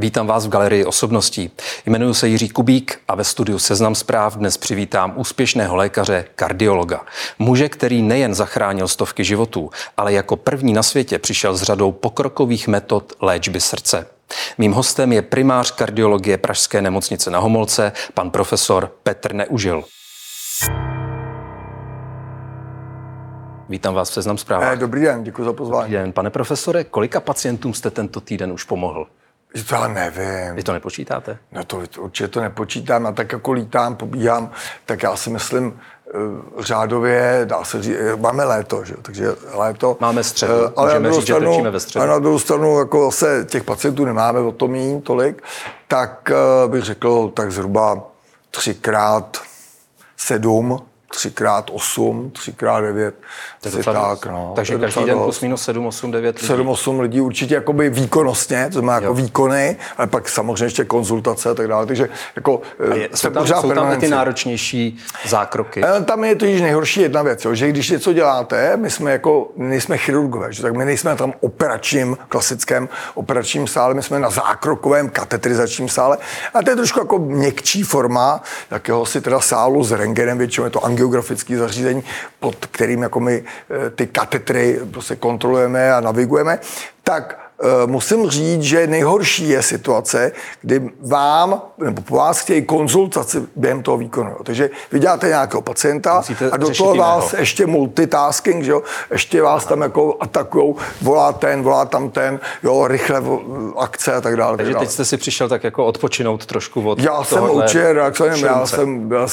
Vítám vás v galerii osobností. Jmenuji se Jiří Kubík a ve studiu Seznam zpráv dnes přivítám úspěšného lékaře, kardiologa. Muže, který nejen zachránil stovky životů, ale jako první na světě přišel s řadou pokrokových metod léčby srdce. Mým hostem je primář kardiologie Pražské nemocnice na Homolce, pan profesor Petr Neužil. Vítám vás v Seznam zprávách. Eh, dobrý den, děkuji za pozvání. Dobrý den. Pane profesore, kolika pacientům jste tento týden už pomohl? To já nevím. Vy to nepočítáte? No to určitě to nepočítám. A tak jako lítám, pobíhám, tak já si myslím, eh, řádově, dá se říct, eh, máme léto, že? takže léto. Máme středu, ale můžeme říct, stranu, že točíme ve středu. A na druhou stranu, jako zase těch pacientů nemáme o to mín tolik, tak bych řekl tak zhruba třikrát sedm 3x8, 3x9, to je tak, no. Takže to každý den plus minus 7, 8, 9 lidí. 7, 8 lidí určitě jakoby výkonnostně, to znamená jako výkony, ale pak samozřejmě ještě konzultace a tak dále. Takže jako je, jsou tam, jsou tam ty náročnější zákroky? E, tam je to již nejhorší jedna věc, jo, že když něco děláte, my jsme jako, nejsme chirurgové, že, tak my nejsme na tom operačním, klasickém operačním sále, my jsme na zákrokovém katetrizačním sále a to je trošku jako měkčí forma jakéhosi teda sálu s rengenem, většinou je to angiografické zařízení, pod kterým jako my eh, ty katetry prostě kontrolujeme a navigujeme, tak musím říct, že nejhorší je situace, kdy vám nebo po vás chtějí konzultaci během toho výkonu. Takže vy děláte nějakého pacienta Musíte a do toho vás jiného. ještě multitasking, že jo? ještě vás tam jako atakujou, volá ten, volá tam ten, jo, rychle akce a tak dále. Takže tak teď jste si přišel tak jako odpočinout trošku od Já jsem určitě reakce, já jsem, já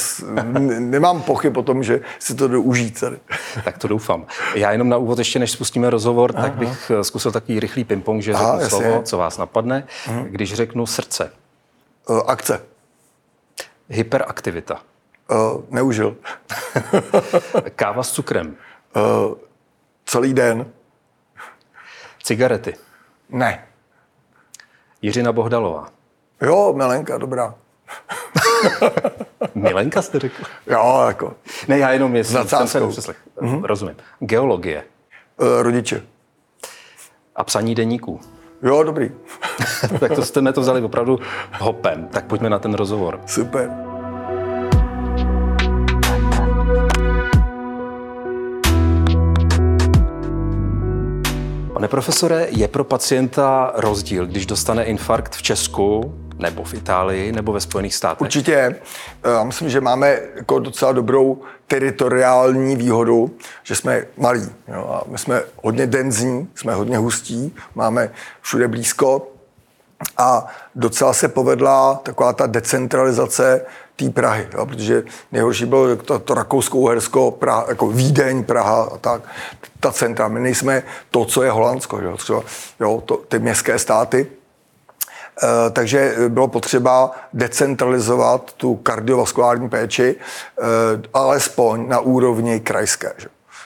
nemám pochyb o tom, že si to jdu užít tady. tak to doufám. Já jenom na úvod, ještě než spustíme rozhovor, Aha. tak bych eh, zkusil takový rychlý ping že Aha, řeknu jasně. slovo, co vás napadne. Uh-huh. Když řeknu srdce. Uh, akce. Hyperaktivita. Uh, neužil. Káva s cukrem. Uh, celý den. Cigarety. Ne. Jiřina Bohdalová. Jo, Milenka, dobrá. Milenka jste řekl? Jo, jako. Ne, já jenom jestli jsem se Mm-hmm. Rozumím. Geologie. Uh, rodiče a psaní deníků. Jo, dobrý. tak to jste to vzali opravdu hopem. Tak pojďme na ten rozhovor. Super. Pane profesore, je pro pacienta rozdíl, když dostane infarkt v Česku nebo v Itálii, nebo ve Spojených státech? Určitě. Já myslím, že máme jako docela dobrou teritoriální výhodu, že jsme malí. Jo, a my jsme hodně denzní, jsme hodně hustí, máme všude blízko a docela se povedla taková ta decentralizace té Prahy, jo, protože nejhorší bylo to, to Rakousko-Uhersko, Praha, jako Vídeň, Praha a tak, ta centra. My nejsme to, co je Holandsko, jo, třeba, jo, to, ty městské státy, Eh, takže bylo potřeba decentralizovat tu kardiovaskulární péči eh, alespoň na úrovni krajské.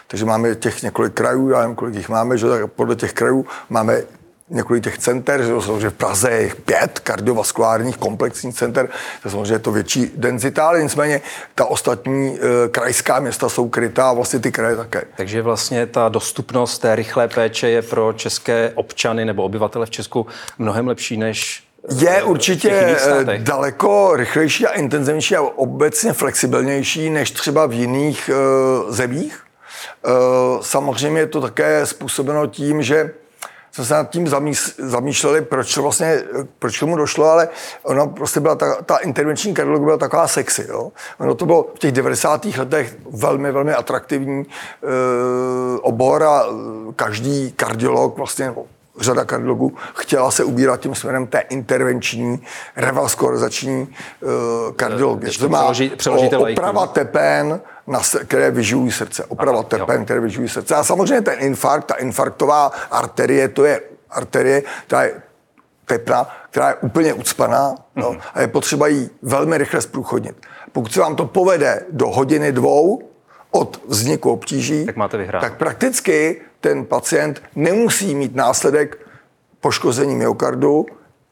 Takže máme těch několik krajů, já nevím, kolik jich máme, že podle těch krajů máme několik těch center, že samozřejmě v Praze je pět kardiovaskulárních komplexních center, to samozřejmě je to větší denzita, ale nicméně ta ostatní e, krajská města jsou krytá a vlastně ty kraje také. Takže vlastně ta dostupnost té rychlé péče je pro české občany nebo obyvatele v Česku mnohem lepší než je určitě eh, daleko rychlejší a intenzivnější a obecně flexibilnější než třeba v jiných uh, zemích. Uh, samozřejmě je to také způsobeno tím, že jsme se nad tím zamýšleli, proč to vlastně, proč tomu došlo, ale ono prostě byla ta, ta intervenční kardiologie byla taková sexy, jo. Ono to bylo v těch 90. letech velmi, velmi atraktivní e, obor a každý kardiolog vlastně, řada kardiologů chtěla se ubírat tím směrem té intervenční revaskularizační uh, kardiologie. To má oprava tepen, na, které vyživují srdce. Oprava Aha, tepen, jo. které vyživují srdce. A samozřejmě ten infarkt, ta infarktová arterie, to je arterie, která je tepna, která je úplně ucpaná mm-hmm. no, a je potřeba ji velmi rychle zprůchodnit. Pokud se vám to povede do hodiny dvou od vzniku obtíží, tak, máte vyhrát. tak prakticky ten pacient nemusí mít následek poškození myokardu,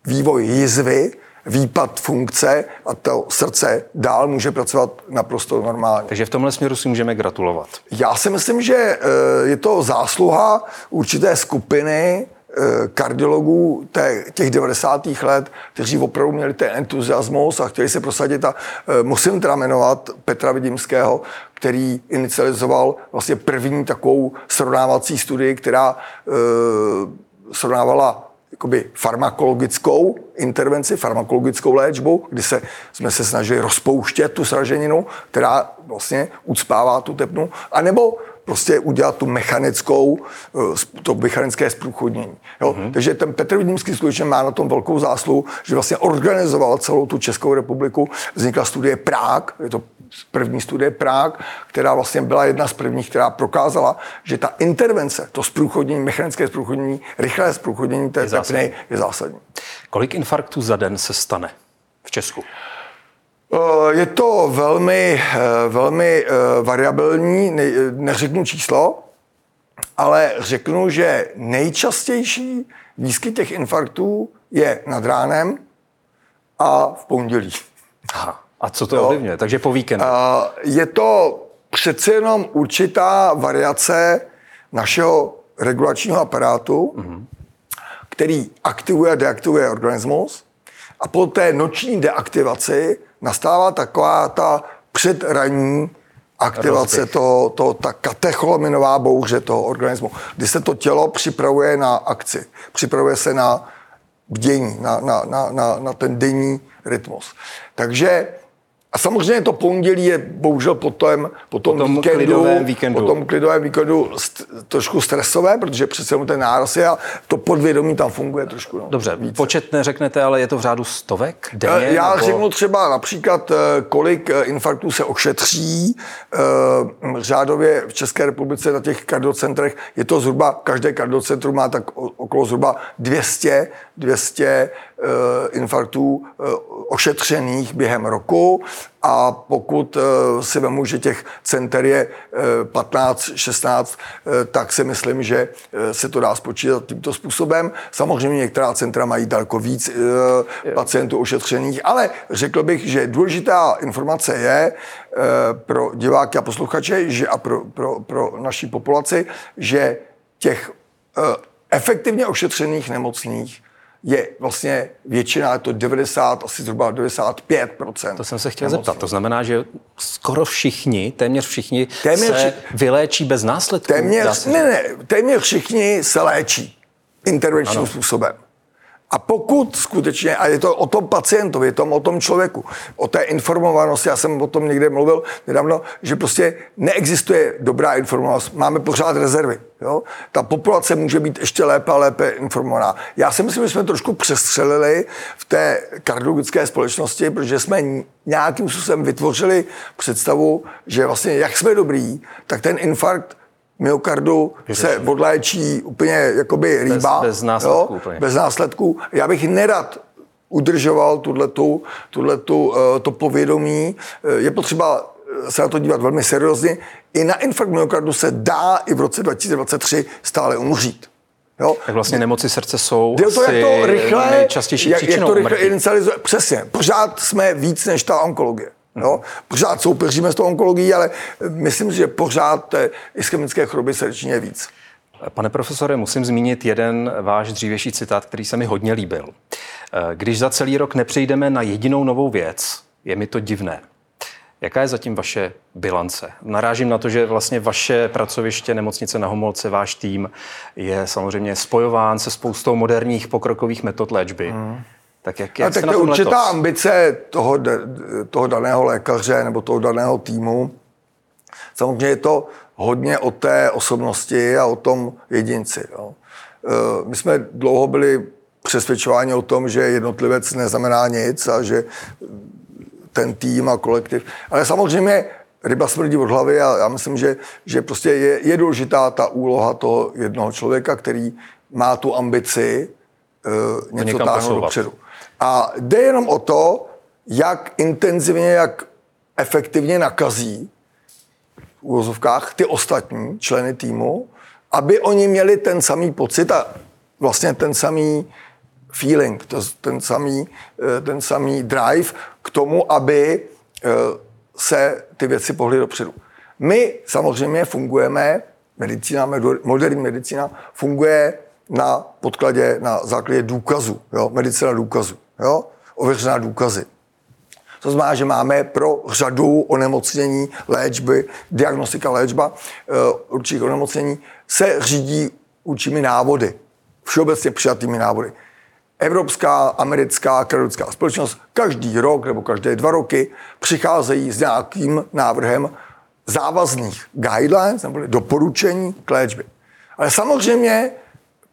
vývoj jizvy, výpad funkce a to srdce dál může pracovat naprosto normálně. Takže v tomhle směru si můžeme gratulovat. Já si myslím, že eh, je to zásluha určité skupiny kardiologů těch 90. let, kteří opravdu měli ten entuziasmus a chtěli se prosadit a musím teda jmenovat Petra Vidimského, který inicializoval vlastně první takovou srovnávací studii, která srovnávala jakoby farmakologickou intervenci, farmakologickou léčbu, kdy se, jsme se snažili rozpouštět tu sraženinu, která vlastně ucpává tu tepnu, anebo prostě udělat tu mechanickou, eh, to mechanické zprůchodnění. Jo? Mm-hmm. Takže ten Petr Vidímský skutečně má na tom velkou zásluhu, že vlastně organizoval celou tu Českou republiku. Vznikla studie Prák, je to první studie Prák, která vlastně byla jedna z prvních, která prokázala, že ta intervence, to zprůchodnění, mechanické zprůchodnění, rychlé zprůchodnění té je zásadní. je zásadní. Kolik infarktů za den se stane v Česku? Eh, je to velmi, eh, velmi eh, variabilní, neřeknu číslo, ale řeknu, že nejčastější výskyt těch infarktů je nad ránem a v pondělí. Aha. A co to ovlivňuje? Takže po víkendu. Je to přece jenom určitá variace našeho regulačního aparátu, mm-hmm. který aktivuje a deaktivuje organismus. A po té noční deaktivaci nastává taková ta předranní aktivace, to, to, ta katecholaminová bouře toho organismu, kdy se to tělo připravuje na akci, připravuje se na bdění, na, na, na, na, na ten denní rytmus. Takže a samozřejmě to pondělí je bohužel potom, po tom, potom víkendu, klidovém víkendu. Po tom klidovém víkendu st- trošku stresové, protože přece ten náraz je a to podvědomí tam funguje trošku. No, Dobře, více. počet neřeknete, ale je to v řádu stovek denně? Já nebo... řeknu třeba například, eh, kolik eh, infarktů se ošetří eh, řádově v České republice na těch kardiocentrech. Je to zhruba, každé kardiocentrum má tak okolo zhruba 200, 200 infarktů ošetřených během roku a pokud eh, si vemu, že těch center je 15, eh, 16, eh, tak si myslím, že se to dá spočítat tímto způsobem. Samozřejmě některá centra mají daleko víc pacientů ošetřených, ale řekl bych, že důležitá informace je pro diváky a posluchače že a pro, pro, pro naší populaci, že těch efektivně ošetřených nemocných je vlastně většina, je to 90, asi zhruba 95% To jsem se chtěl zeptat. To znamená, že skoro všichni, téměř všichni téměř se vyléčí bez následků? Téměř, ne, ne, téměř všichni se léčí intervenčním ano. způsobem. A pokud skutečně, a je to o tom pacientovi, je to o tom člověku, o té informovanosti, já jsem o tom někde mluvil nedávno, že prostě neexistuje dobrá informovanost, máme pořád rezervy. Jo? Ta populace může být ještě lépe a lépe informovaná. Já si myslím, že jsme trošku přestřelili v té kardiologické společnosti, protože jsme nějakým způsobem vytvořili představu, že vlastně jak jsme dobrý, tak ten infarkt myokardu se odléčí úplně jakoby rýba. Bez, bez následků. Jo? Bez následků. Já bych nerad udržoval tuhletu, tuhletu, eh, to povědomí. Eh, je potřeba eh, se na to dívat velmi seriózně. I na infarkt myokardu se dá i v roce 2023 stále umřít. Jo? Tak vlastně nemoci srdce jsou Jde to, jak to rychle, nejčastější jak, jak to rychle. Přesně. Pořád jsme víc než ta onkologie. Jo? Pořád soupeříme s tou onkologií, ale myslím si, že pořád té ischemické choroby srdečně je víc. Pane profesore, musím zmínit jeden váš dřívější citát, který se mi hodně líbil. Když za celý rok nepřejdeme na jedinou novou věc, je mi to divné. Jaká je zatím vaše bilance? Narážím na to, že vlastně vaše pracoviště nemocnice na Homolce, váš tým je samozřejmě spojován se spoustou moderních pokrokových metod léčby. Hmm. Tak jak, jak tak to je určitá letos? ambice toho, toho daného lékaře nebo toho daného týmu. Samozřejmě je to hodně o té osobnosti a o tom jedinci. Jo. E, my jsme dlouho byli přesvědčováni o tom, že jednotlivec neznamená nic a že ten tým a kolektiv. Ale samozřejmě ryba smrdí od hlavy a já myslím, že, že prostě je, je důležitá ta úloha toho jednoho člověka, který má tu ambici uh, něco táhnout dopředu. A jde jenom o to, jak intenzivně, jak efektivně nakazí v úvozovkách ty ostatní členy týmu, aby oni měli ten samý pocit a vlastně ten samý feeling, ten samý, eh, ten samý drive k tomu, aby eh, se ty věci pohly dopředu. My samozřejmě fungujeme, medicína, moderní medicína, funguje na podkladě, na základě důkazu, jo? medicina důkazu, jo? ověřená důkazy. To znamená, že máme pro řadu onemocnění, léčby, diagnostika léčba uh, určitých onemocnění se řídí určitými návody, všeobecně přijatými návody. Evropská, americká kardiologická společnost každý rok nebo každé dva roky přicházejí s nějakým návrhem závazných guidelines nebo doporučení k léčbě. Ale samozřejmě,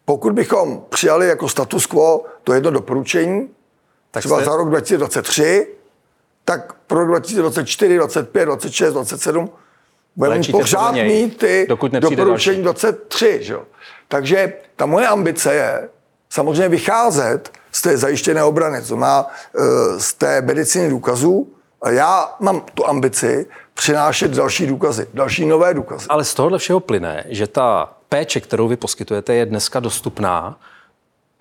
pokud bychom přijali jako status quo to jedno doporučení, tak třeba se... za rok 2023, tak pro rok 2024, 25, 26, 27 budeme pořád mít ty doporučení 23. Že? Takže ta moje ambice je samozřejmě vycházet z té zajištěné obrany, co má e, z té medicíny důkazů, a já mám tu ambici přinášet další důkazy, další nové důkazy. Ale z tohohle všeho plyne, že ta péče, kterou vy poskytujete, je dneska dostupná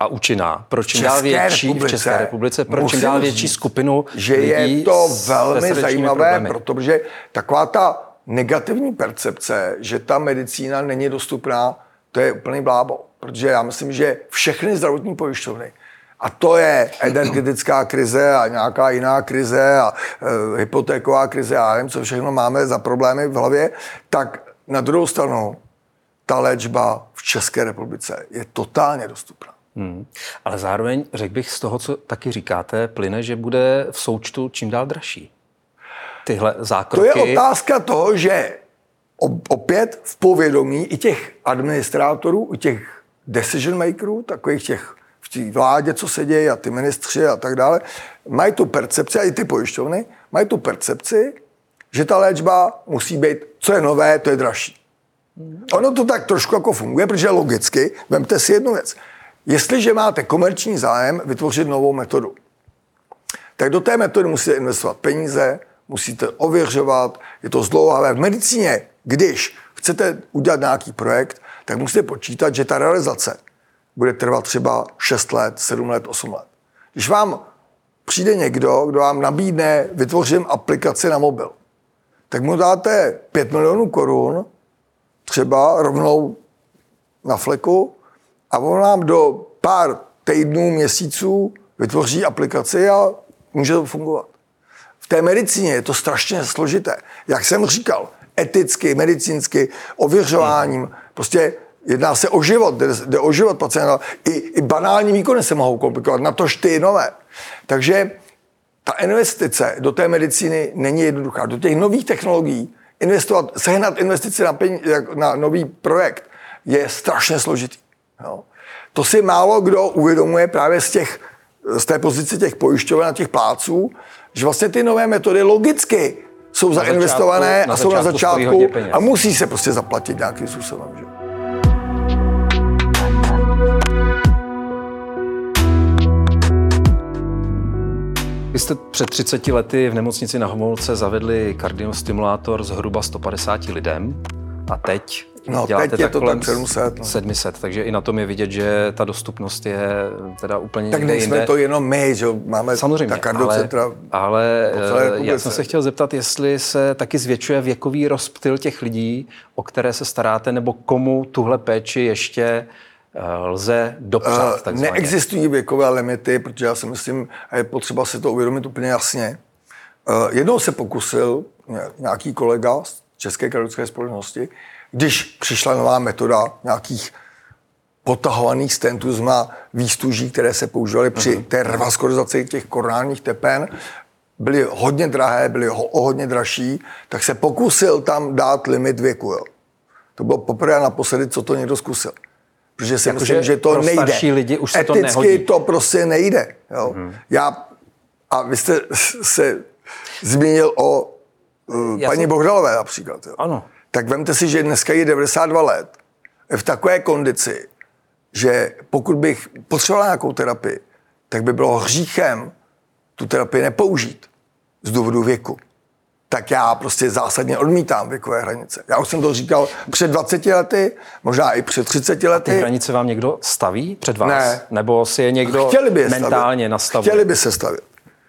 a účinná pro čím dál větší republice, v České republice, pro čím dál větší skupinu že lidí je to velmi zajímavé, problémy. protože taková ta negativní percepce, že ta medicína není dostupná, to je úplný blábo. Protože já myslím, že všechny zdravotní pojišťovny, a to je energetická krize a nějaká jiná krize a e, hypotéková krize a nevím, co všechno máme za problémy v hlavě, tak na druhou stranu ta léčba v České republice je totálně dostupná. Hmm. Ale zároveň, řekl bych, z toho, co taky říkáte, plyne, že bude v součtu čím dál dražší. Tyhle zákroky. To je otázka toho, že opět v povědomí i těch administrátorů, i těch decision makerů, takových těch v té vládě, co se děje, a ty ministři a tak dále, mají tu percepci, a i ty pojišťovny, mají tu percepci, že ta léčba musí být, co je nové, to je dražší. Ono to tak trošku jako funguje, protože logicky, vemte si jednu věc. Jestliže máte komerční zájem vytvořit novou metodu, tak do té metody musíte investovat peníze, musíte ověřovat, je to zdlouhavé. V medicíně, když chcete udělat nějaký projekt, tak musíte počítat, že ta realizace bude trvat třeba 6 let, 7 let, 8 let. Když vám přijde někdo, kdo vám nabídne, vytvořím aplikaci na mobil, tak mu dáte 5 milionů korun, třeba rovnou na fleku, a on vám do pár týdnů, měsíců vytvoří aplikaci a může to fungovat. V té medicíně je to strašně složité. Jak jsem říkal, eticky, medicínsky, ověřováním. Prostě jedná se o život, jde, jde o život pacienta. I, I banální výkony se mohou komplikovat, na to ty nové. Takže ta investice do té medicíny není jednoduchá. Do těch nových technologií investovat, sehnat investici na, peníze, na nový projekt je strašně složitý. Jo. To si málo kdo uvědomuje právě z, těch, z té pozice těch pojišťoven a těch pláců, že vlastně ty nové metody logicky jsou na zainvestované začátku, a jsou na začátku a musí se prostě zaplatit nějakým způsobem. Že? Vy jste před 30 lety v nemocnici na Homolce zavedli kardiostimulátor zhruba 150 lidem a teď No, děláte teď je to tak 700. No. 700, takže i na tom je vidět, že ta dostupnost je teda úplně Tak nejsme jinde. to jenom my, že máme Samozřejmě, ta ale, ale eh, já jsem se chtěl zeptat, jestli se taky zvětšuje věkový rozptyl těch lidí, o které se staráte, nebo komu tuhle péči ještě eh, lze dopřát. Uh, neexistují věkové limity, protože já si myslím, a je potřeba si to uvědomit úplně jasně. Uh, jednou se pokusil nějaký kolega z České kardiologické společnosti, když přišla nová metoda nějakých potahovaných stentů, znamená výstuží, které se používaly při mhm. té revaskorizaci těch koronálních tepen, byly hodně drahé, byly ho, o hodně dražší, tak se pokusil tam dát limit věku. Jo. To bylo poprvé a naposledy, co to někdo zkusil. Protože si jako myslím, že, že to nejde. lidi už se Eticky to nehodí. to prostě nejde. Jo. Mm. Já, a vy jste se zmínil o uh, paní jsem... Bohdalové například. Jo. Ano tak vemte si, že dneska je 92 let, v takové kondici, že pokud bych potřeboval nějakou terapii, tak by bylo hříchem tu terapii nepoužít z důvodu věku. Tak já prostě zásadně odmítám věkové hranice. Já už jsem to říkal před 20 lety, možná i před 30 lety. A ty hranice vám někdo staví před vás? Ne. Nebo si je někdo Chtěli by je mentálně nastavit? Chtěli by se stavit.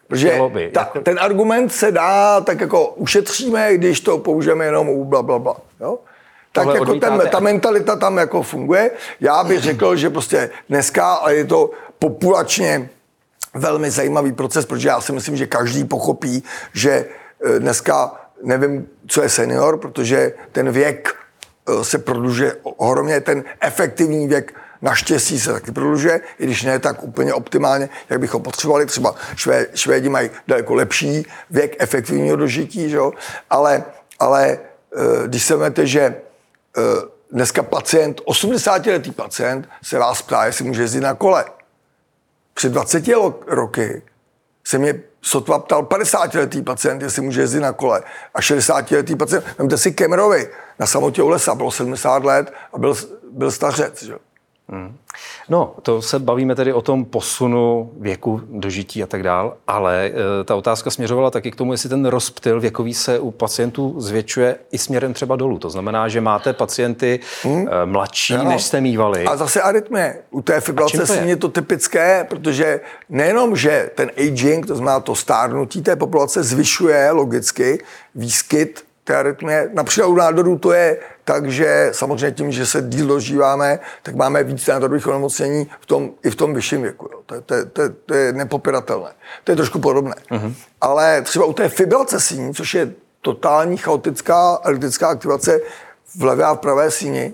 Protože by, ta, jako... ten argument se dá, tak jako ušetříme, když to použijeme jenom u bla, bla, bla. Jo? tak jako ten, ta mentalita tam jako funguje. Já bych řekl, že prostě dneska, ale je to populačně velmi zajímavý proces, protože já si myslím, že každý pochopí, že e, dneska nevím, co je senior, protože ten věk e, se prodlužuje ohromně, ten efektivní věk naštěstí se taky prodlužuje, i když ne tak úplně optimálně, jak bychom potřebovali. Třeba Švé, Švédi mají daleko lepší věk efektivního dožití, že jo? ale, ale e, když se vezmete, že dneska pacient, 80-letý pacient se vás ptá, jestli může jezdit na kole. Před 20 roky se mě sotva ptal 50-letý pacient, jestli může jezdit na kole. A 60-letý pacient, vemte si Kemrovi, na samotě u lesa, bylo 70 let a byl, byl stařec. Že? Hmm. No, to se bavíme tedy o tom posunu věku dožití a tak dál, ale e, ta otázka směřovala taky k tomu, jestli ten rozptyl věkový se u pacientů zvětšuje i směrem třeba dolů. To znamená, že máte pacienty hmm. e, mladší, no. než jste mývali. A zase arytmie. U té fibrilace je to typické, protože nejenom, že ten aging, to znamená to stárnutí té populace, zvyšuje logicky výskyt té arytmie. Například u nádorů to je tak, že samozřejmě tím, že se díl dožíváme, tak máme víc nádorových onemocnění v tom, i v tom vyšším věku. Jo. To, to, to, to je nepopiratelné. To je trošku podobné. Uh-huh. Ale třeba u té fibrilace síní, což je totální chaotická elektrická aktivace v levé a v pravé síni,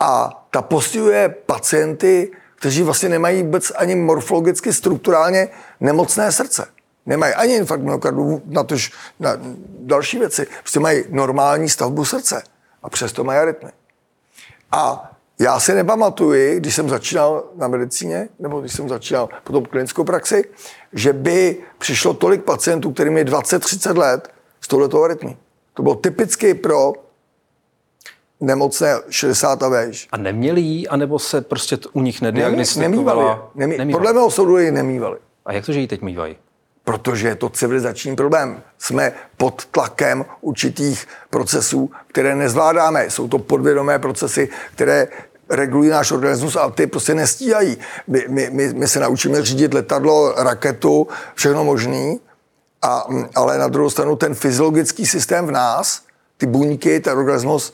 a ta postihuje pacienty, kteří vlastně nemají vůbec ani morfologicky, strukturálně nemocné srdce. Nemají ani infarkt myokardu, na tož na další věci. Prostě mají normální stavbu srdce a přesto mají arytmy. A já si nepamatuji, když jsem začínal na medicíně, nebo když jsem začínal potom klinickou praxi, že by přišlo tolik pacientů, kterým je 20-30 let s touhletou arytmí. To bylo typicky pro nemocné 60 a vejš. A neměli jí, anebo se prostě u nich nediagnostikovala? Nemývali. Nemý, nemývali. Podle mého soudu ji nemývali. A jak to, že ji teď mývají? Protože je to civilizační problém. Jsme pod tlakem určitých procesů, které nezvládáme. Jsou to podvědomé procesy, které regulují náš organismus a ty prostě nestíhají. My, my, my, my se naučíme řídit letadlo, raketu, všechno možný, a, ale na druhou stranu ten fyziologický systém v nás, ty buňky, ten organismus,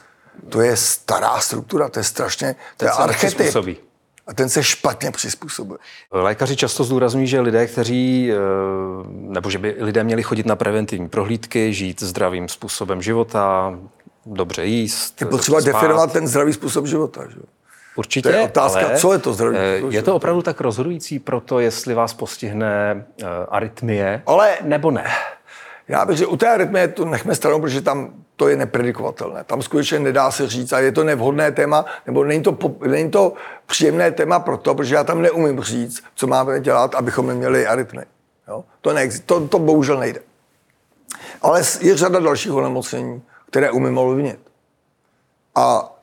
to je stará struktura, to je strašně, to je archetyp a ten se špatně přizpůsobuje. Lékaři často zdůrazňují, že lidé, kteří, eh, nebo že by lidé měli chodit na preventivní prohlídky, žít zdravým způsobem života, dobře jíst. Je potřeba definovat ten zdravý způsob života. Že? Určitě, to je otázka, ale co je to zdravý eh, Je to opravdu tak rozhodující pro to, jestli vás postihne uh, arytmie, ale nebo ne? Já bych řekl, u té arytmie to nechme stranou, protože tam to je nepredikovatelné. Tam skutečně nedá se říct a je to nevhodné téma, nebo není to, není to příjemné téma proto, protože já tam neumím říct, co máme dělat, abychom neměli arytmy. Jo? To, neexist, to, to bohužel nejde. Ale je řada dalších onemocnění, které umím ovlivnit. A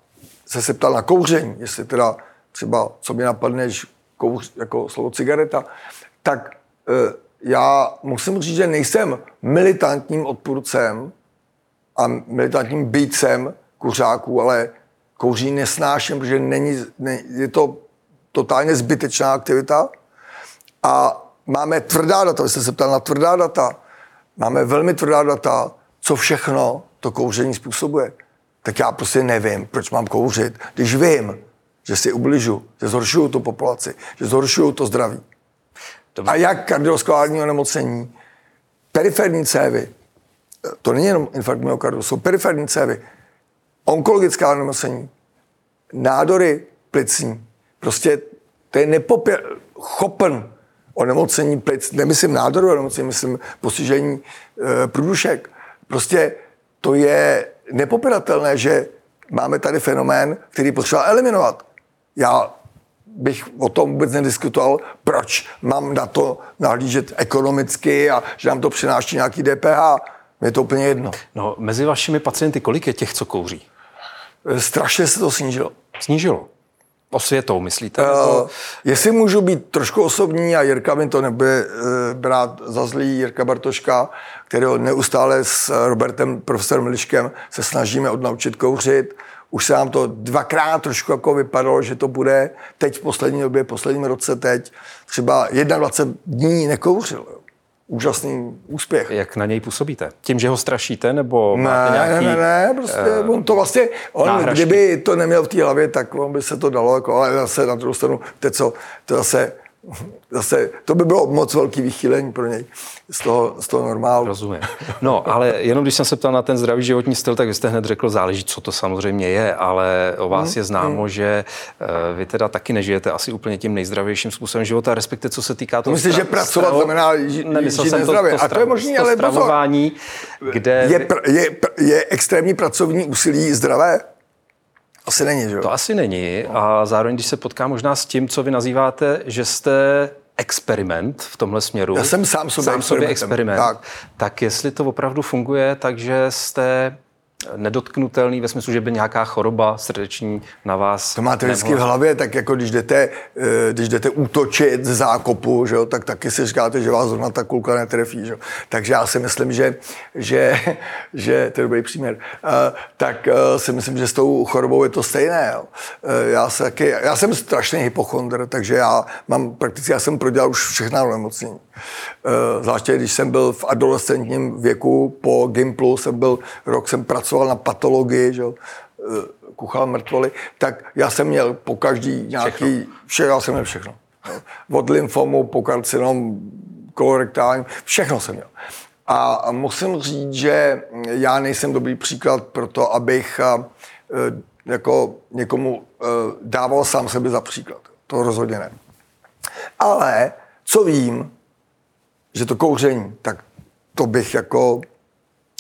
se se ptal na kouření, jestli teda třeba, co mi napadne, kouř, jako slovo cigareta, tak e, já musím říct, že nejsem militantním odpůrcem a militantním býcem kuřáků, ale kouří nesnáším, protože není, ne, je to totálně zbytečná aktivita. A máme tvrdá data, vy jste se ptal na tvrdá data, máme velmi tvrdá data, co všechno to kouření způsobuje. Tak já prostě nevím, proč mám kouřit, když vím, že si ubližu, že zhoršuju tu populaci, že zhoršuju to zdraví. Dobře. A jak kardiovaskulární onemocnění, periferní cévy, to není jenom infarkt myokardu, jsou periferní cévy, onkologická onemocnění, nádory plicní. Prostě to je nepopě... chopen onemocnění plic, nemyslím nádoru onemocnění, myslím postižení e, průdušek. Prostě to je nepopiratelné, že máme tady fenomén, který potřeba eliminovat. Já bych o tom vůbec nediskutoval, proč mám na to nahlížet ekonomicky a že nám to přináší nějaký DPH. Je to úplně jedno. No, mezi vašimi pacienty, kolik je těch, co kouří? Strašně se to snížilo. Snížilo? Osvětou, myslíte? Uh, jestli můžu být trošku osobní a Jirka mi to nebude uh, brát za zlý, Jirka Bartoška, kterého neustále s Robertem, profesorem Miliškem se snažíme odnaučit kouřit. Už se nám to dvakrát trošku jako vypadalo, že to bude teď v poslední době, v posledním roce teď, třeba 21 dní nekouřil. Úžasný úspěch. Jak na něj působíte? Tím, že ho strašíte, nebo ne, máte nějaký... Ne, ne, ne, prostě uh, on to vlastně, on, náhražky. kdyby to neměl v té hlavě, tak on by se to dalo, jako, ale zase na druhou stranu, to co, to zase zase to by bylo moc velký vychýlení pro něj z toho, z toho normálu. Rozumím. No, ale jenom když jsem se ptal na ten zdravý životní styl, tak vy jste hned řekl, záleží, co to samozřejmě je, ale o vás hmm. je známo, hmm. že uh, vy teda taky nežijete asi úplně tím nejzdravějším způsobem života, respektive co se týká toho... Myslím, že pracovat stravo, znamená žít nezdravě. To, to, A to je možné, ale stravování, kde... Je, je, je extrémní pracovní úsilí zdravé? Asi není, že jo? To asi není a zároveň, když se potkám možná s tím, co vy nazýváte, že jste experiment v tomhle směru. Já jsem sám sobě, sám sobě experiment. Tak. tak jestli to opravdu funguje, takže jste nedotknutelný ve smyslu, že by nějaká choroba srdeční na vás To máte vždycky v hlavě, tak jako když jdete, eh, když jdete útočit z zákopu, že jo, tak taky si říkáte, že vás zrovna ta kulka netrefí. Že jo. Takže já si myslím, že, že, že to je dobrý příměr, eh, tak eh, si myslím, že s tou chorobou je to stejné. Jo. Já, se taky, já jsem strašný hypochondr, takže já mám prakticky, já jsem prodělal už všechna nemocnění. Zvláště když jsem byl v adolescentním věku, po Gimplu jsem byl, rok jsem pracoval na patologii, že, kuchal mrtvoly, tak já jsem měl po každý nějaký, všechno, já jsem měl všechno. Od lymfomu po karcinom, kolorektální, všechno jsem měl. A musím říct, že já nejsem dobrý příklad pro to, abych jako někomu dával sám sebe za příklad. To rozhodně ne. Ale co vím, že to kouření, tak to bych jako...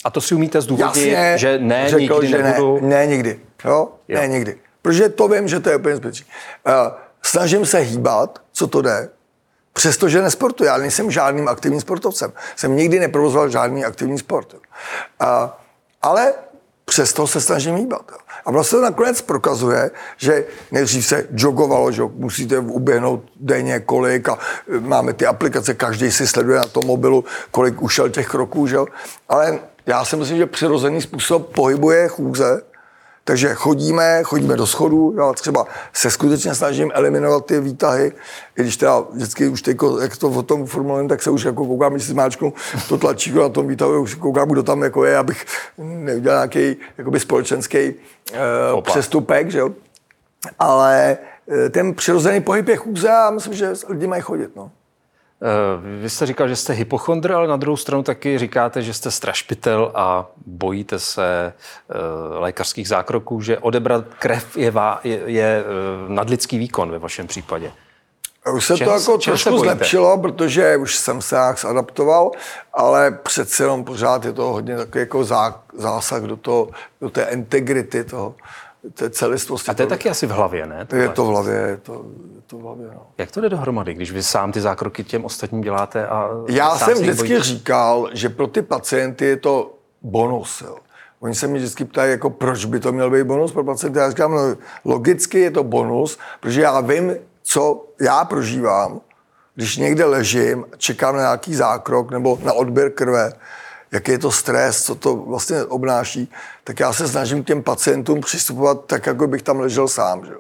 A to si umíte zdůvodnit, Jasně, že ne, řekl, nikdy že nebudu... Ne, ne nikdy, jo? jo? Ne nikdy. Protože to vím, že to je úplně zbytečné. Uh, snažím se hýbat, co to jde, přestože nesportuji. Já nejsem žádným aktivním sportovcem. Jsem nikdy neprovozoval žádný aktivní sport. Uh, ale přesto se snažím hýbat. A vlastně to nakonec prokazuje, že nejdřív se jogovalo, že musíte uběhnout denně kolik a e, máme ty aplikace, každý si sleduje na tom mobilu, kolik ušel těch kroků, že? ale já si myslím, že přirozený způsob pohybuje chůze, takže chodíme, chodíme do schodu, já třeba se skutečně snažím eliminovat ty výtahy, i když teda vždycky už teď, jak to o tom formulujeme, tak se už jako koukám, když si zmáčknu to tlačíko na tom výtahu, už koukám, kdo tam jako je, abych neudělal nějaký jakoby společenský uh, přestupek, že jo. Ale eh, ten přirozený pohyb je chůze a myslím, že lidi mají chodit, no. Eh, vy jste říkal, že jste hypochondr, ale na druhou stranu taky říkáte, že jste strašpitel a bojíte se uh, lékařských zákroků, že odebrat krev je, vá, je, je uh, nadlidský výkon ve vašem případě. Už se čem, to jako trošku zlepšilo, protože už jsem se jak adaptoval, ale přece jenom pořád je to hodně takový jako zásah do, toho, do té integrity toho, celistvosti. A to je taky asi v hlavě, ne? Tohle? Je to v hlavě, je to, je to v hlavě, no. Jak to jde dohromady, když vy sám ty zákroky těm ostatním děláte a Já jsem vždycky bojíte? říkal, že pro ty pacienty je to bonus, jo. Oni se mi vždycky ptají, jako proč by to měl být bonus pro pacienty. Já říkám, no, logicky je to bonus, protože já vím, co já prožívám, když někde ležím, čekám na nějaký zákrok nebo na odběr krve, jaký je to stres, co to vlastně obnáší, tak já se snažím k těm pacientům přistupovat tak, jako bych tam ležel sám. Že?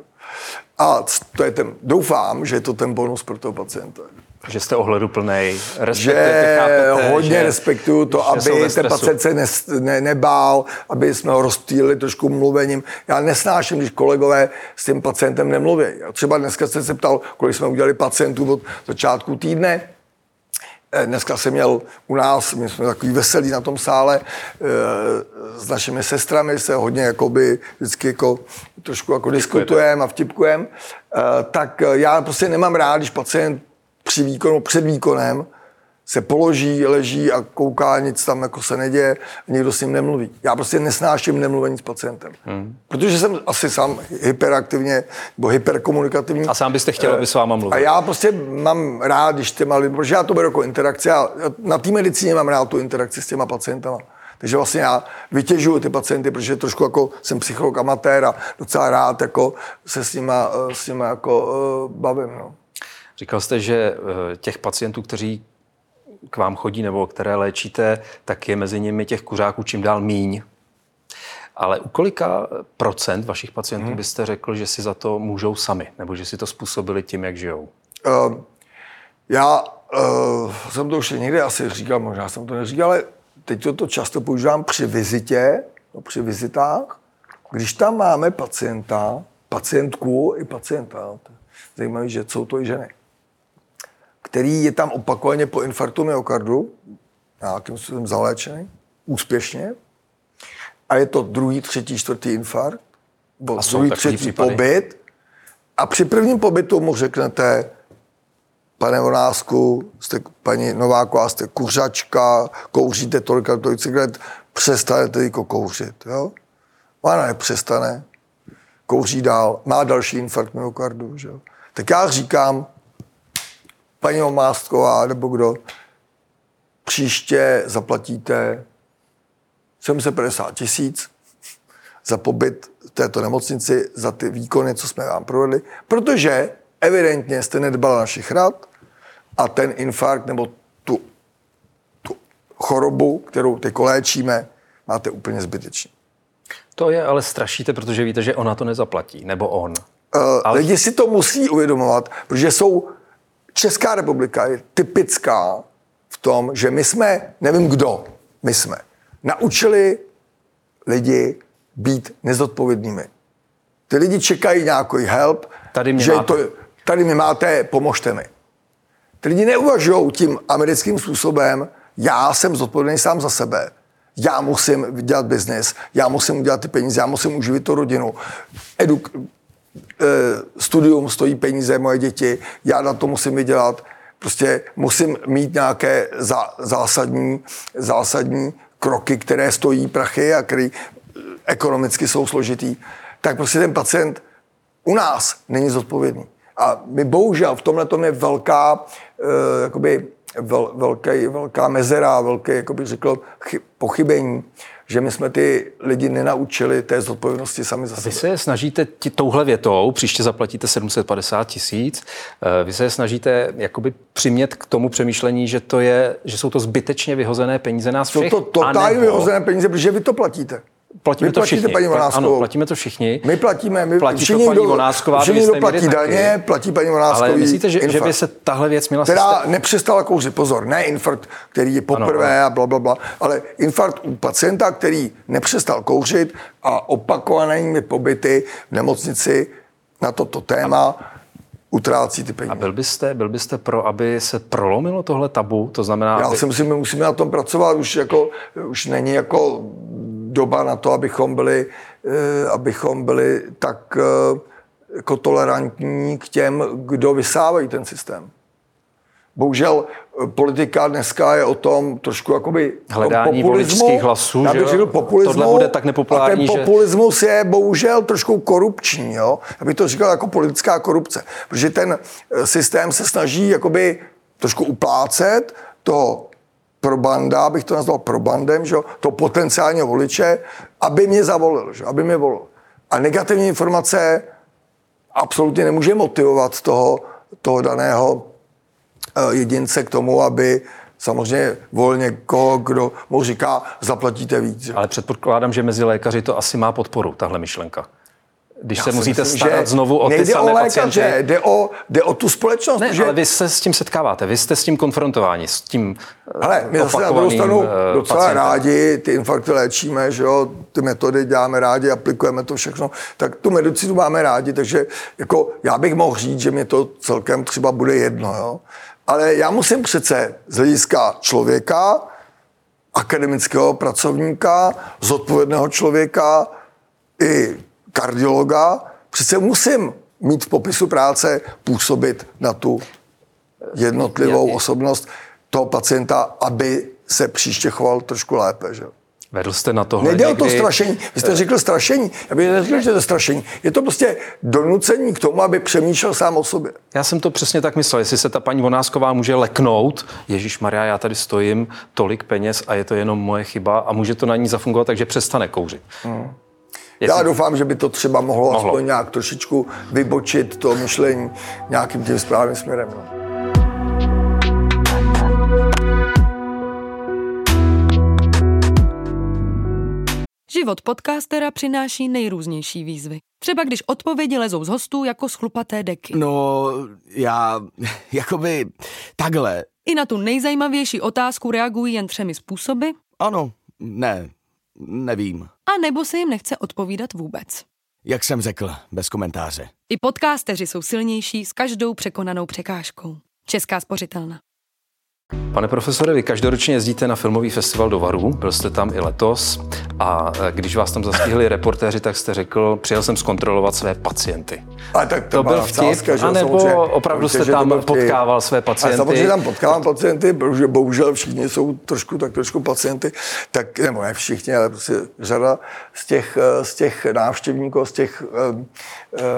A to je ten, doufám, že je to ten bonus pro toho pacienta. Že jste ohleduplný, že chápete, hodně že, respektuju to, aby ten pacient se ne, ne, nebál, aby jsme ho rozptýlili trošku mluvením. Já nesnáším, když kolegové s tím pacientem nemluví. Třeba dneska jste se ptal, kolik jsme udělali pacientů od začátku týdne. Eh, dneska jsem měl u nás, my jsme takový veselí na tom sále, eh, s našimi sestrami se hodně jakoby vždycky jako trošku jako diskutujeme a vtipkujeme, eh, tak já prostě nemám rád, když pacient při výkonu, před výkonem se položí, leží a kouká, nic tam jako se neděje, nikdo s ním nemluví. Já prostě nesnáším nemluvení s pacientem. Hmm. Protože jsem asi sám hyperaktivně nebo hyperkomunikativní. A sám byste chtěl, aby s váma mluvil. A já prostě mám rád, když těma lidmi, protože já to beru jako interakce a na té medicíně mám rád tu interakci s těma pacientama. Takže vlastně já vytěžuju ty pacienty, protože trošku jako jsem psycholog amatér a docela rád jako se s nima, s nima jako uh, bavím. No. Říkal jste, že eh, těch pacientů, kteří k vám chodí nebo které léčíte, tak je mezi nimi těch kuřáků čím dál míň. Ale u kolika procent vašich pacientů hmm. byste řekl, že si za to můžou sami, nebo že si to způsobili tím, jak žijou? Uh, já uh, jsem to už někde asi říkal, možná jsem to neříkal, ale teď to, to často používám při vizitě, no, při vizitách, když tam máme pacienta, pacientku i pacienta, zajímavé, že jsou to i ženy, který je tam opakovaně po infarktu myokardu, nějakým způsobem zaléčený, úspěšně, a je to druhý, třetí, čtvrtý infarkt, nebo druhý, třetí případy. pobyt, a při prvním pobytu mu řeknete, pane Vonásku, jste paní Nováková, jste kuřačka, kouříte tolik a tolik cigaret, přestanete jako kouřit. Jo? Ona nepřestane, kouří dál, má další infarkt myokardu. Že? Tak já říkám, paní Omásková nebo kdo, příště zaplatíte 750 tisíc za pobyt v této nemocnici, za ty výkony, co jsme vám provedli, protože evidentně jste nedbal našich rad a ten infarkt nebo tu, tu chorobu, kterou teď léčíme, máte úplně zbytečně. To je ale strašíte, protože víte, že ona to nezaplatí, nebo on. Uh, ale... Lidi si to musí uvědomovat, protože jsou Česká republika je typická v tom, že my jsme, nevím kdo, my jsme naučili lidi být nezodpovědnými. Ty lidi čekají nějaký help, tady mě že máte. to, tady mi máte, pomožte mi. Ty lidi neuvažují tím americkým způsobem, já jsem zodpovědný sám za sebe. Já musím dělat biznis, já musím udělat ty peníze, já musím uživit tu rodinu. Eduk, eh, studium stojí peníze, moje děti, já na to musím vydělat. Prostě musím mít nějaké zá, zásadní, zásadní kroky, které stojí prachy a které eh, ekonomicky jsou složitý. Tak prostě ten pacient u nás není zodpovědný. A my bohužel v tomhle tom je velká, uh, jakoby vel, velký, velká mezera, velké, jako bych řekl, chy, pochybení, že my jsme ty lidi nenaučili té zodpovědnosti sami za sebe. Vy se je snažíte tí, touhle větou, příště zaplatíte 750 tisíc, eh, vy se je snažíte jakoby přimět k tomu přemýšlení, že, to je, že jsou to zbytečně vyhozené peníze nás všech. Jsou to totálně anebo... vyhozené peníze, protože vy to platíte platíme to všichni. Paní Ano, platíme to všichni. My platíme, my platí všichni, to paní Vonásková, všichni, kdo platí daně, platí paní Vonáskový Ale myslíte, že, že by se tahle věc měla... Která systém... nepřestala kouřit, pozor, ne infarkt, který je poprvé ano, a bla, bla, bla, ale infarkt u pacienta, který nepřestal kouřit a opakovanými pobyty v nemocnici na toto téma utrácí ty peníze. A byl byste, byl byste pro, aby se prolomilo tohle tabu? To znamená... Já aby... si myslím, že musíme na tom pracovat. Už, jako, už není jako doba na to, abychom byli, eh, abychom byli tak eh, jako tolerantní k těm, kdo vysávají ten systém. Bohužel eh, politika dneska je o tom trošku jakoby hledání populismu, hlasů, já bych řekl populismu, tohle bude tak nepopulární, a ten populismus že... je bohužel trošku korupční, jo? Já bych to říkal jako politická korupce, protože ten systém se snaží jakoby trošku uplácet to banda, abych to nazval probandem, že, to potenciálního voliče, aby mě zavolil, že, aby mě volil. A negativní informace absolutně nemůže motivovat toho, toho daného eh, jedince k tomu, aby samozřejmě volil někoho, kdo mu říká, zaplatíte víc. Že? Ale předpokládám, že mezi lékaři to asi má podporu, tahle myšlenka když Já se musíte myslím, starat znovu o ty samé o lékaře, pacienty. Jde o, jde o tu společnost. Ne, že... ale vy se s tím setkáváte, vy jste s tím konfrontováni, s tím Ale my zase na druhou stranu eh, docela pacientem. rádi ty infarkty léčíme, že jo, ty metody děláme rádi, aplikujeme to všechno, tak tu medicínu máme rádi, takže jako já bych mohl říct, že mě to celkem třeba bude jedno, jo. Ale já musím přece z hlediska člověka, akademického pracovníka, zodpovědného člověka i kardiologa, přece musím mít v popisu práce působit na tu jednotlivou osobnost toho pacienta, aby se příště choval trošku lépe. Že? Vedl jste na tohle Nejde někdy... o to strašení. Vy jste řekl strašení. Já bych neřekl, že to je strašení. Je to prostě donucení k tomu, aby přemýšlel sám o sobě. Já jsem to přesně tak myslel. Jestli se ta paní Vonásková může leknout, Ježíš Maria, já tady stojím, tolik peněz a je to jenom moje chyba a může to na ní zafungovat, takže přestane kouřit. Hmm. Jestli... Já doufám, že by to třeba mohlo, mohlo. aspoň nějak trošičku vybočit to myšlení nějakým tím správným směrem. No. Život podcastera přináší nejrůznější výzvy. Třeba když odpovědi lezou z hostů jako schlupaté deky. No, já, jakoby, takhle. I na tu nejzajímavější otázku reagují jen třemi způsoby. Ano, ne, nevím. A nebo se jim nechce odpovídat vůbec. Jak jsem řekl, bez komentáře. I podcasteři jsou silnější s každou překonanou překážkou. Česká spořitelna. Pane profesore, vy každoročně jezdíte na filmový festival do Varu, byl jste tam i letos a e, když vás tam zastihli reportéři, tak jste řekl, přijel jsem zkontrolovat své pacienty. A tak to, to byl vtip, vtázka, že anebo samozřejmě, opravdu jste tam potkával své pacienty? A samozřejmě tam potkávám pacienty, protože bohužel všichni jsou trošku tak trošku pacienty, tak nebo ne všichni, ale prostě řada z těch, e, z těch návštěvníků, z těch um,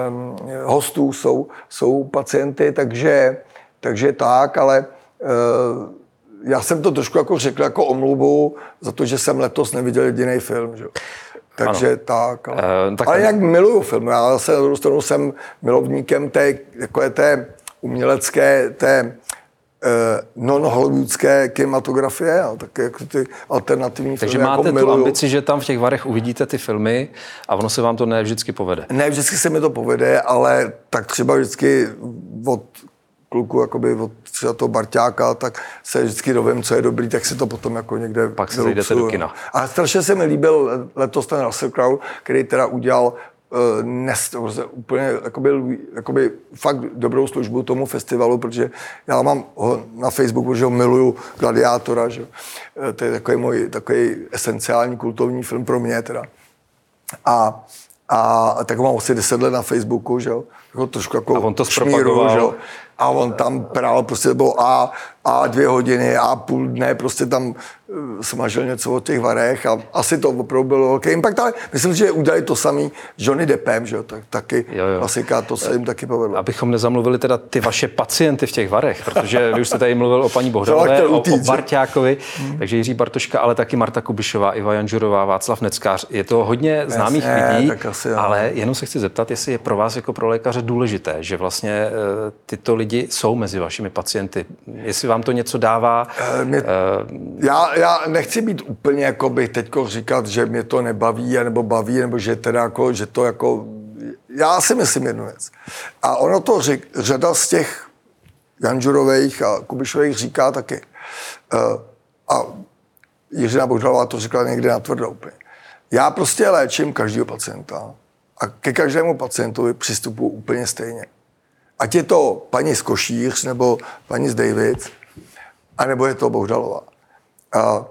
um, hostů jsou, jsou pacienty, takže, takže tak, ale Eh, já jsem to trošku jako řekl jako omluvu za to, že jsem letos neviděl jediný film. Že? Takže ano. tak. Ale, uh, tak ale jak miluju film. Já se na druhou stranu jsem milovníkem té, jako je té umělecké, té uh, non-hollywoodské kinematografie, a také jako ty alternativní Takže filmy. Takže máte jako tu ambici, že tam v těch varech uvidíte ty filmy a ono se vám to ne vždycky povede. Ne vždycky se mi to povede, ale tak třeba vždycky od kluku jakoby od třeba toho Barťáka, tak se vždycky dovím, co je dobrý, tak si to potom jako někde Pak se zajdete do kina. A strašně se mi líbil letos ten Russell Crowe, který teda udělal uh, nest, prostě úplně jakoby, jakoby fakt dobrou službu tomu festivalu, protože já mám ho na Facebooku, že ho miluju Gladiátora, že eh, to je takový můj takový esenciální kultovní film pro mě teda. A, a tak mám asi 10 let na Facebooku, že jo, jako trošku jako a on to šmíru, že jo a on tam prál, prostě bylo a, a dvě hodiny, a půl dne, prostě tam uh, smažil něco o těch varech a asi to opravdu bylo velký impact, ale myslím, že udělali to samý Johnny Deppem, že jo, tak, taky jo, jo. klasika, to se jim taky povedlo. Abychom nezamluvili teda ty vaše pacienty v těch varech, protože vy už jste tady mluvil o paní Bohdalové, o, o Barťákovi, hmm. takže Jiří Bartoška, ale taky Marta Kubišová, Iva Janžurová, Václav Neckář. Je to hodně známých Jasně, lidí, asi, ale jenom se chci zeptat, jestli je pro vás jako pro lékaře důležité, že vlastně e, tyto lidi jsou mezi vašimi pacienty. Jestli vám to něco dává? E, mě, e, já, já nechci být úplně, jako bych teď říkat, že mě to nebaví, nebo baví, nebo že teda jako, že to jako... Já si myslím jednu věc. A ono to řek, řada z těch Janžurových a Kubišových říká taky. Uh, a Jiřina Boždalová to řekla někde na tvrdo úplně. Já prostě léčím každého pacienta a ke každému pacientovi přistupuji úplně stejně. Ať je to paní z Košíř nebo paní z David, anebo je to Bohdalová. A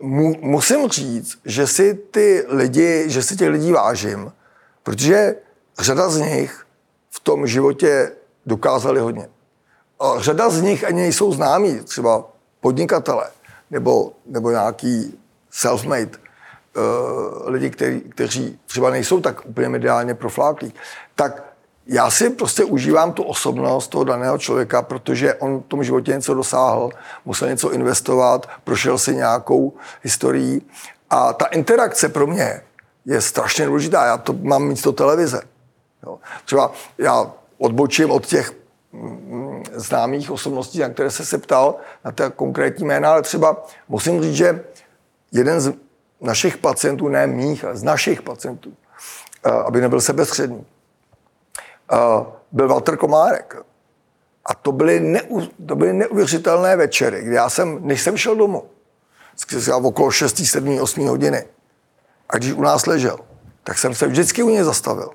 mu, musím říct, že si ty lidi, že si těch lidí vážím, protože řada z nich v tom životě dokázali hodně. A řada z nich ani nejsou známí, třeba podnikatele nebo, nebo nějaký self-made uh, lidi, který, kteří třeba nejsou tak úplně mediálně profláklí, tak já si prostě užívám tu osobnost toho daného člověka, protože on v tom životě něco dosáhl, musel něco investovat, prošel si nějakou historií a ta interakce pro mě je strašně důležitá. Já to mám místo televize. Jo. Třeba já odbočím od těch mm, známých osobností, na které se se ptal, na té konkrétní jména, ale třeba musím říct, že jeden z našich pacientů, ne mých, ale z našich pacientů, eh, aby nebyl sebestředný, byl Walter Komárek. A to byly, neu, to byly neuvěřitelné večery, kdy já jsem, než jsem šel domů, okolo 6, 7, 8 hodiny, a když u nás ležel, tak jsem se vždycky u něj zastavil.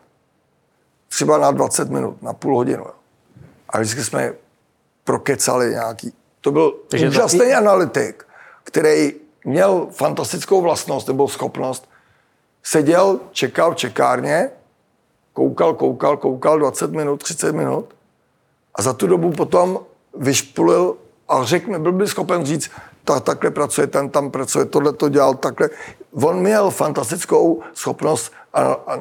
Třeba na 20 minut, na půl hodinu. A vždycky jsme prokecali nějaký. To byl Takže úžasný to... analytik, který měl fantastickou vlastnost nebo schopnost. Seděl, čekal v čekárně, koukal, koukal, koukal 20 minut, 30 minut a za tu dobu potom vyšpulil a řekl mi, byl by schopen říct, ta, takhle pracuje, ten tam pracuje, tohle to dělal, takhle. On měl fantastickou schopnost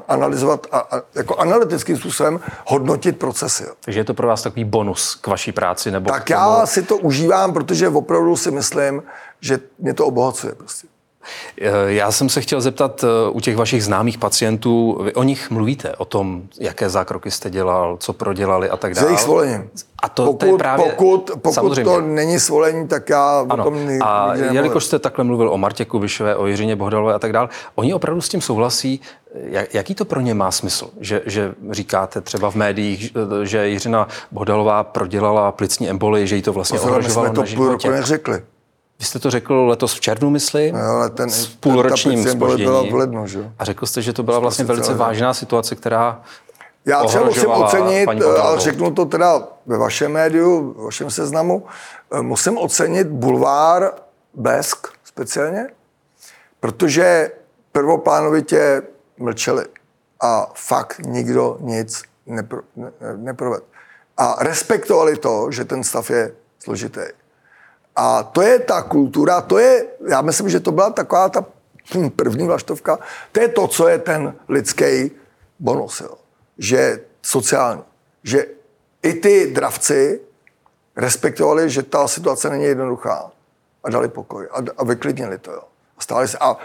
analyzovat a, a, jako analytickým způsobem hodnotit procesy. Takže je to pro vás takový bonus k vaší práci? Nebo tak já si to užívám, protože opravdu si myslím, že mě to obohacuje. Prostě. Eh, já jsem se chtěl zeptat eh, u těch vašich známých pacientů, vy o nich mluvíte, o tom, jaké zákroky jste dělal, co prodělali a tak dále. Za jejich svolením. A to, pokud, to je právě, pokud, pokud to není svolení, tak já ano. o tom nikdy A jelikož jste takhle mluvil o Martě Kubišové, o Jiřině Bohdalové a tak dále, oni opravdu s tím souhlasí. Jak, jaký to pro ně má smysl? Že, že říkáte třeba v médiích, že Jiřina Bohdalová prodělala plicní emboli, že jí to vlastně ohrožovalo na životě? to půl roku neřekli. Vy jste to řekl letos v červnu, myslím, no, ale ten, s půlročním spožděním. v lednu, že? A řekl jste, že to byla vlastně velice vážná situace, která Já třeba musím ocenit, ale řeknu to teda ve vašem médiu, ve vašem seznamu, musím ocenit bulvár Blesk speciálně, protože prvoplánovitě mlčeli a fakt nikdo nic nepro, ne, neprovedl. A respektovali to, že ten stav je složitý. A to je ta kultura, to je, já myslím, že to byla taková ta první vlaštovka, to je to, co je ten lidský bonus, jo. že sociální, že i ty dravci respektovali, že ta situace není jednoduchá a dali pokoj a, a vyklidnili to. Jo. A, stáli se, a,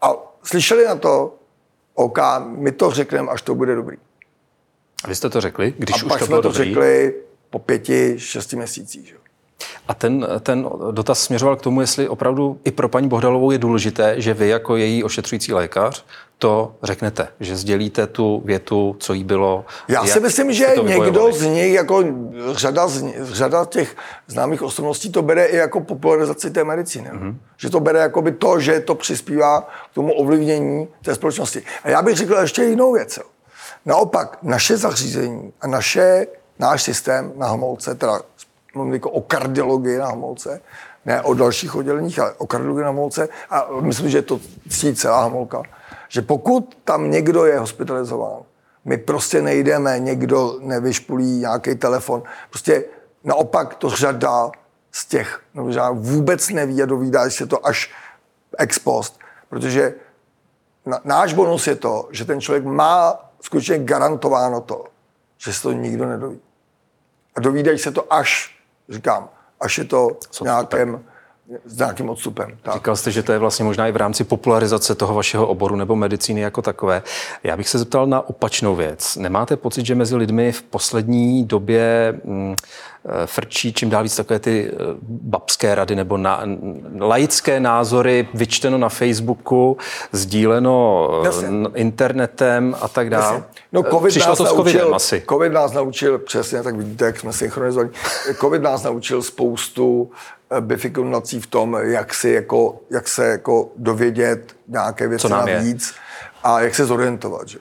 a slyšeli na to, OK, my to řekneme, až to bude dobrý. A vy jste to řekli, když a už pak to bylo jsme to dobrý? řekli po pěti, šesti měsících. Že? A ten, ten dotaz směřoval k tomu, jestli opravdu i pro paní Bohdalovou je důležité, že vy jako její ošetřující lékař to řeknete, že sdělíte tu větu, co jí bylo. Já si myslím, že někdo z nich, jako řada, z, řada těch známých osobností to bere i jako popularizaci té medicíny. Mm-hmm. Že to bere jako by to, že to přispívá k tomu ovlivnění té společnosti. A já bych řekl ještě jinou věc. Naopak, naše zařízení a naše, náš systém na Homolce, teda mluvím jako o kardiologii na Homolce, ne o dalších odděleních, ale o kardiologii na Homolce a myslím, že to cítí celá Homolka, že pokud tam někdo je hospitalizován, my prostě nejdeme, někdo nevyšpulí nějaký telefon. Prostě naopak to řada z těch, no, vůbec neví a dovídá se to až ex post, protože náš bonus je to, že ten člověk má skutečně garantováno to, že se to nikdo nedoví. A dovídají se to až říkám, až je to s nějakým, s nějakým odstupem. Tak. Říkal jste, že to je vlastně možná i v rámci popularizace toho vašeho oboru nebo medicíny jako takové. Já bych se zeptal na opačnou věc. Nemáte pocit, že mezi lidmi v poslední době mm, Eh, frčí čím dál víc takové ty eh, babské rady nebo na, laické názory, vyčteno na Facebooku, sdíleno eh, Jasně. internetem a tak dále. No, COVID Přišlo nás to naučil, s COVIDem asi. COVID nás naučil, přesně, tak vidíte, jak jsme synchronizovali. COVID nás naučil spoustu bifikonací v tom, jak, si jako, jak se jako dovědět nějaké věci navíc a jak se zorientovat. Že?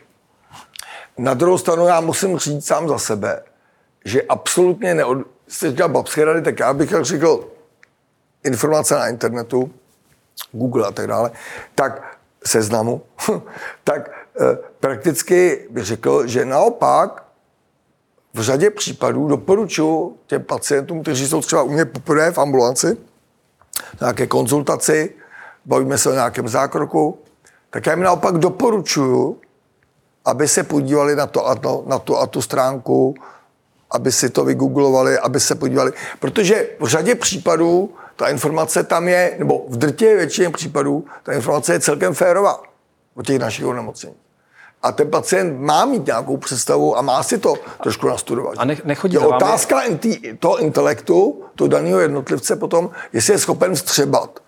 Na druhou stranu já musím říct sám za sebe, že absolutně neod... Jste říkal babské rady, tak já bych řekl informace na internetu, Google a tak dále, tak seznamu, tak eh, prakticky bych řekl, že naopak v řadě případů doporučuji těm pacientům, kteří jsou třeba u mě poprvé v ambulanci, nějaké konzultaci, bavíme se o nějakém zákroku, tak já jim naopak doporučuju, aby se podívali na to a, to, na to a tu stránku, aby si to vygooglovali, aby se podívali. Protože v řadě případů ta informace tam je, nebo v drtě většině případů, ta informace je celkem férová o těch našich onemocnění. A ten pacient má mít nějakou představu a má si to trošku nastudovat. A nech, nechodí je otázka je... toho intelektu, toho daného jednotlivce potom, jestli je schopen vstřebat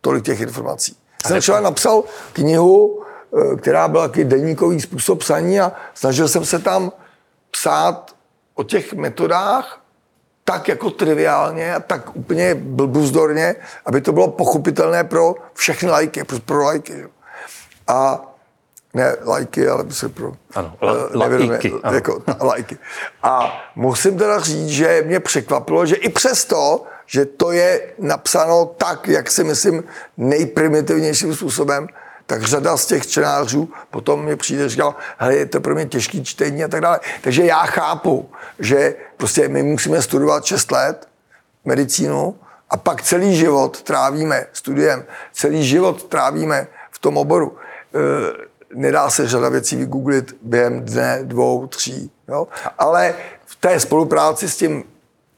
tolik těch informací. Já jsem třeba napsal knihu, eh, která byla taky denníkový způsob psaní a snažil jsem se tam psát o těch metodách tak jako triviálně a tak úplně blbuzdorně, aby to bylo pochopitelné pro všechny lajky, pro, pro lajky. A ne lajky, ale se pro... Ano, la, uh, lajky. Ano. Jako, lajky. A musím teda říct, že mě překvapilo, že i přesto, že to je napsáno tak, jak si myslím, nejprimitivnějším způsobem, tak řada z těch čtenářů potom mi přijde, říkal, hele, je to pro mě těžký čtení a tak dále. Takže já chápu, že prostě my musíme studovat 6 let medicínu a pak celý život trávíme studiem, celý život trávíme v tom oboru. E, nedá se řada věcí vygooglit během dne, dvou, tří. Jo? Ale v té spolupráci s tím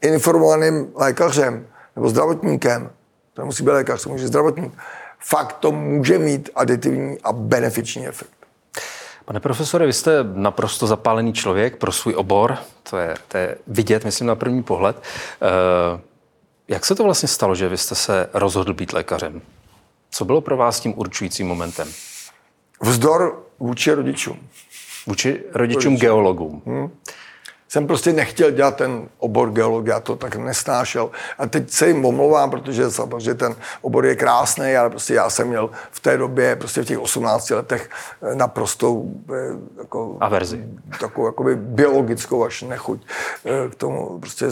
informovaným lékařem nebo zdravotníkem, to nemusí být lékař, to může zdravotník, fakt to může mít aditivní a benefiční efekt. Pane profesore, vy jste naprosto zapálený člověk pro svůj obor, to je, to je vidět, myslím, na první pohled. Eh, jak se to vlastně stalo, že vy jste se rozhodl být lékařem? Co bylo pro vás tím určujícím momentem? Vzdor vůči rodičům. Vůči rodičům, rodičům. geologům. Hmm jsem prostě nechtěl dělat ten obor geologie, já to tak nesnášel. A teď se jim omlouvám, protože samozřejmě ten obor je krásný, ale prostě já jsem měl v té době, prostě v těch 18 letech eh, naprostou eh, jako, averzi. Takovou jakoby biologickou až nechuť eh, k tomu prostě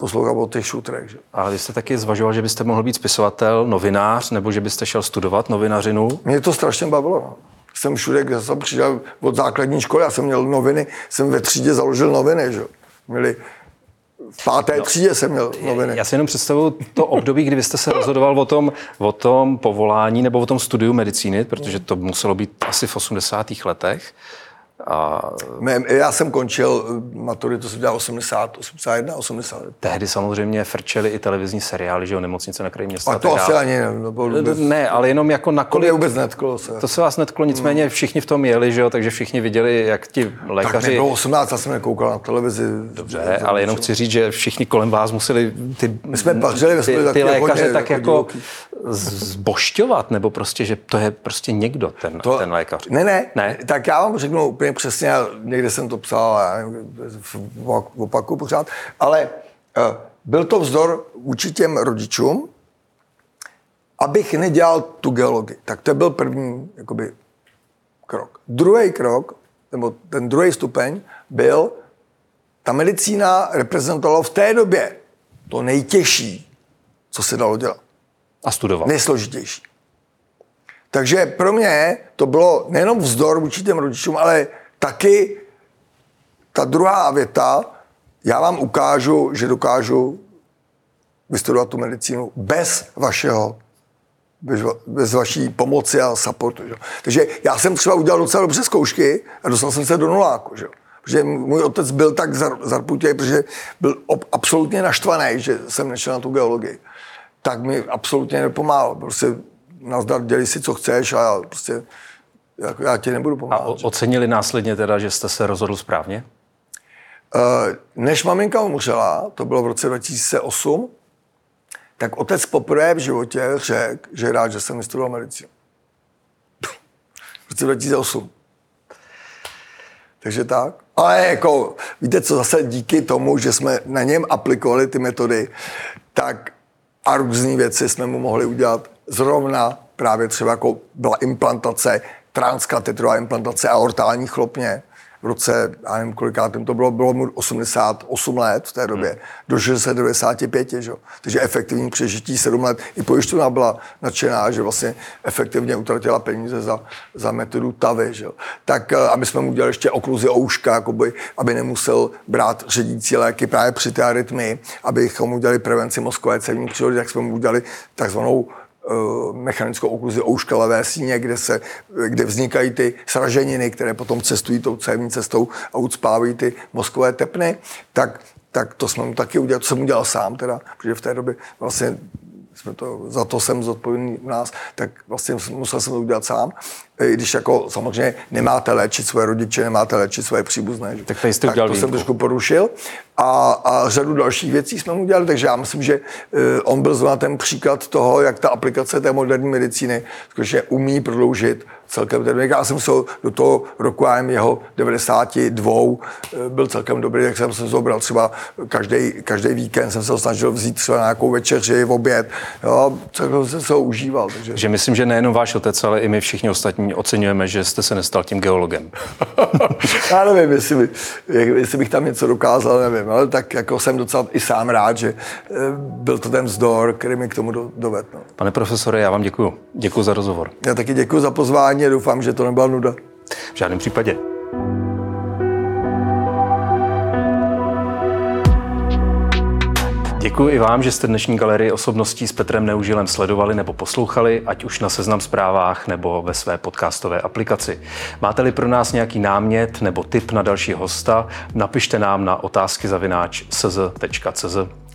poslouchat o těch šutrech. Že? Ale vy jste taky zvažoval, že byste mohl být spisovatel, novinář, nebo že byste šel studovat novinařinu? Mě to strašně bavilo. No jsem všude, kde jsem přišel od základní školy, já jsem měl noviny, jsem ve třídě založil noviny, že? Měli v páté no, třídě jsem měl noviny. Já si jenom představuju to období, kdy jste se rozhodoval o tom, o tom povolání nebo o tom studiu medicíny, protože to muselo být asi v 80. letech. A... Já jsem končil eh, maturitu, jsem dělal 80, 81, 80. Tehdy samozřejmě frčeli i televizní seriály, že o nemocnice na kraji města. A to asi ani ne. No, vůbec... Ne, ale jenom jako nakolik... To vůbec netklo se. To se vás netklo, nicméně hmm. všichni v tom jeli, že jo, takže všichni viděli, jak ti lékaři... Tak bylo 18, já jsem nekoukal na televizi. Dobře, ale jenom chci říct, že všichni kolem vás museli ty, My jsme pařili, ty, ty, ty lékaře tak jako zbošťovat, nebo prostě, že to je prostě někdo, ten, to, ten lékař. Ne, ne, ne, tak já vám řeknu úplně přesně, někde jsem to psal, já nevím, v opaku pořád, ale uh, byl to vzdor vůči těm rodičům, abych nedělal tu geologii. Tak to byl první jakoby, krok. Druhý krok, nebo ten druhý stupeň, byl, ta medicína reprezentovala v té době to nejtěžší, co se dalo dělat. A studovat. Nejsložitější. Takže pro mě to bylo nejenom vzdor vůči těm rodičům, ale taky ta druhá věta, já vám ukážu, že dokážu vystudovat tu medicínu bez vašeho, bez, bez vaší pomoci a supportu. Že? Takže já jsem třeba udělal docela dobře zkoušky a dostal jsem se do nuláku. Že? Protože můj otec byl tak zarputěj, protože byl absolutně naštvaný, že jsem nešel na tu geologii. Tak mi absolutně nepomáhal. Prostě nazdar, dělej si, co chceš a já prostě jako já ti nebudu pomáhat. A ocenili následně teda, že jste se rozhodl správně? Uh, než maminka umřela, to bylo v roce 2008, tak otec poprvé v životě řekl, že je rád, že jsem vystudoval medicínu. V roce 2008. Takže tak. Ale jako, víte co, zase díky tomu, že jsme na něm aplikovali ty metody, tak a různé věci jsme mu mohli udělat zrovna právě třeba jako byla implantace transkatetrová implantace aortální chlopně v roce, já nevím kolikátém to bylo, bylo mu 88 let v té době. Hmm. Dožil se 95, že? takže efektivní přežití 7 let. I pojišťovna byla nadšená, že vlastně efektivně utratila peníze za, za metodu TAVy. Že? Tak eh, aby jsme mu udělali ještě okluzi ouška, jakoby, aby nemusel brát ředící léky právě při té arytmii, abychom udělali prevenci mozkové cévní přírody, tak jsme mu udělali takzvanou mechanickou okluzi ouška levé síně, kde, se, kde vznikají ty sraženiny, které potom cestují tou cévní cestou a ucpávají ty mozkové tepny, tak, tak to jsme mu taky udělali, to jsem udělal sám teda, protože v té době vlastně jsme to, za to jsem zodpovědný u nás, tak vlastně musel jsem to udělat sám. I když jako samozřejmě nemáte léčit své rodiče, nemáte léčit své příbuzné. Že? Tak, jste tak to jsem trošku porušil. A, a řadu dalších věcí jsme mu udělali, takže já myslím, že uh, on byl zrovna ten příklad toho, jak ta aplikace té moderní medicíny skutečně umí prodloužit celkem ten věk. Já jsem se do toho roku já jeho 92 eh, byl celkem dobrý, tak jsem se zobral třeba každý, každý víkend jsem se snažil vzít třeba na nějakou večeři, v oběd. Jo, celkem jsem se ho užíval. Takže... Že myslím, že nejenom váš otec, ale i my všichni ostatní oceňujeme, že jste se nestal tím geologem. já nevím, jestli, by, jestli bych tam něco dokázal, nevím, ale tak jako jsem docela i sám rád, že eh, byl to ten vzdor, který mi k tomu dovedl. No. Pane profesore, já vám děkuji. Děkuji za rozhovor. Já taky děkuji za pozvání a doufám, že to nebyla nuda. V žádném případě. Děkuji i vám, že jste dnešní galerii osobností s Petrem Neužilem sledovali nebo poslouchali, ať už na seznam zprávách nebo ve své podcastové aplikaci. Máte-li pro nás nějaký námět nebo tip na další hosta, napište nám na otázky zavináč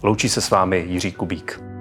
loučí se s vámi Jiří Kubík.